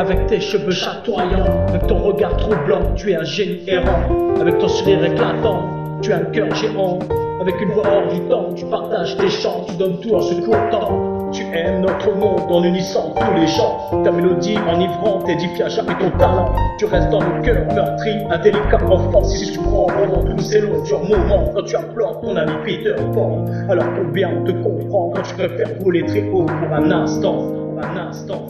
Avec tes cheveux chatoyants, avec ton regard troublant, tu es un génie errant. Avec ton sourire éclatant, tu as un cœur géant. Avec une voix hors du temps, tu partages tes chants, tu donnes tout en ce court temps. Tu aimes notre monde en unissant tous les chants. Ta mélodie enivrante édifie à jamais ton talent. Tu restes dans le cœur meurtri, un délicat enfant. Si tu prends pendant tous ces longs durs moments, quand tu implores ton ami Peter Pan. Alors combien on te comprend quand tu préfères voler très haut pour un instant, pour un instant,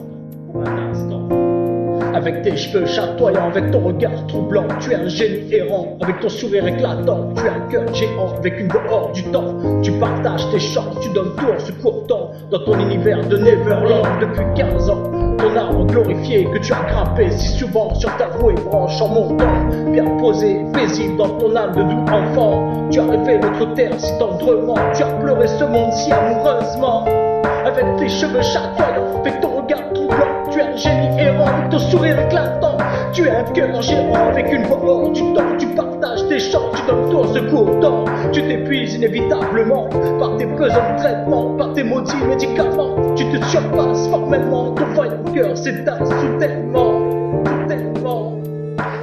Avec tes cheveux chatoyants, avec ton regard troublant, tu es un génie errant. Avec ton sourire éclatant, tu es un cœur géant. Avec une voix hors du temps, tu partages tes chances, tu donnes tout en ce court. Dans ton univers de Neverland depuis 15 ans. Ton arbre glorifié que tu as grimpé si souvent sur ta voie branche en montant. Bien posé, paisible dans ton âme de doux enfant. Tu as rêvé notre terre si tendrement. Tu as pleuré ce monde si amoureusement. Avec tes cheveux chatoyants, avec ton regard tu es un génie errant avec ton sourire éclatant. Tu es un cœur géant avec une voix hors du temps. Tu partages tes chants, tu donnes en ce court temps. Tu t'épuises inévitablement par tes besoins de traitement, par tes maudits médicaments. Tu te surpasses formellement, ton vaillant cœur s'éteint soudainement, soudainement.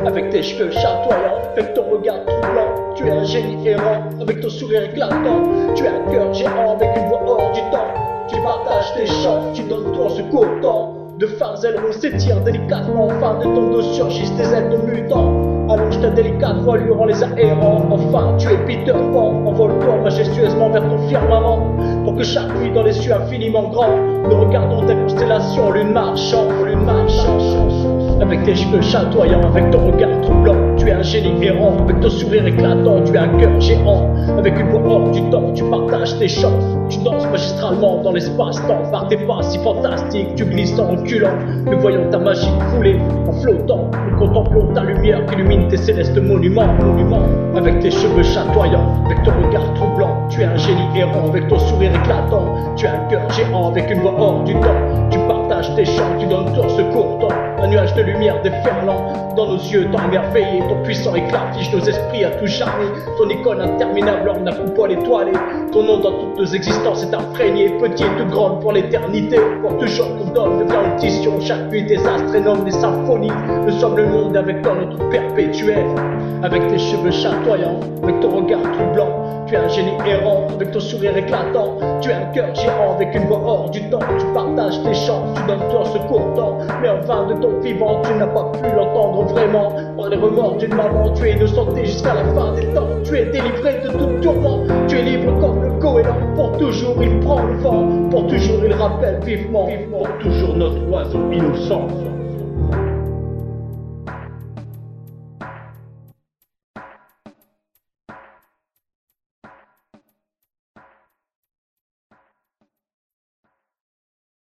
Avec tes cheveux chatoyants, avec ton regard troublant, tu es un génie errant avec ton sourire éclatant. Tu es un cœur géant avec une voix hors du temps. Tu partages tes chants, tu donnes en ce court temps. De phares ailerons s'étirent délicatement, enfin de ton dos surgissent des ailes de mutants. Allonge ta délicate voilure en les aérant, enfin tu es Peter Pan, envole-toi majestueusement vers ton firmament, pour que chaque nuit dans les cieux infiniment grands, nous regardons ta constellation, lune marchant, lune marchant. Avec tes cheveux chatoyants, avec ton regard troublant, tu es un génie errant, avec ton sourire éclatant, tu es un cœur géant, avec une voix hors du temps, tu partages tes chants, tu danses magistralement dans l'espace-temps, par tes pas si fantastiques, tu glisses en reculant, nous voyons ta magie couler en flottant, nous contemplons ta lumière qui illumine tes célestes monuments, monuments, avec tes cheveux chatoyants, avec ton regard troublant, tu es un génie errant, avec ton sourire éclatant, tu es un cœur géant, avec une voix hors du temps, tu partages tes chants, tu donnes tout en de lumière déferlant dans nos yeux, tant émerveillés, ton puissant éclat fiche nos esprits à tout jamais, ton icône interminable orne la coupole étoilée, ton nom dans toutes nos existences est imprégné, petit et tout grande pour l'éternité, pour toujours qu'on donne devient audition, chaque nuit des astres et nomment des symphonies, nous sommes le monde avec toi notre perpétuel, avec tes cheveux chatoyants, avec ton regard troublant, tu es un génie errant, avec ton sourire éclatant. Tu es un cœur géant, avec une voix hors du temps. Tu partages tes chants, tu donnes toi ce court temps. Mais en vain de ton vivant, tu n'as pas pu l'entendre vraiment. Par les remords d'une maman, tu es innocenté jusqu'à la fin des temps. Tu es délivré de tout tourment. Tu es libre comme le goéland. Pour toujours, il prend le vent. Pour toujours, il rappelle vivement, vivement. Pour toujours, notre oiseau innocent.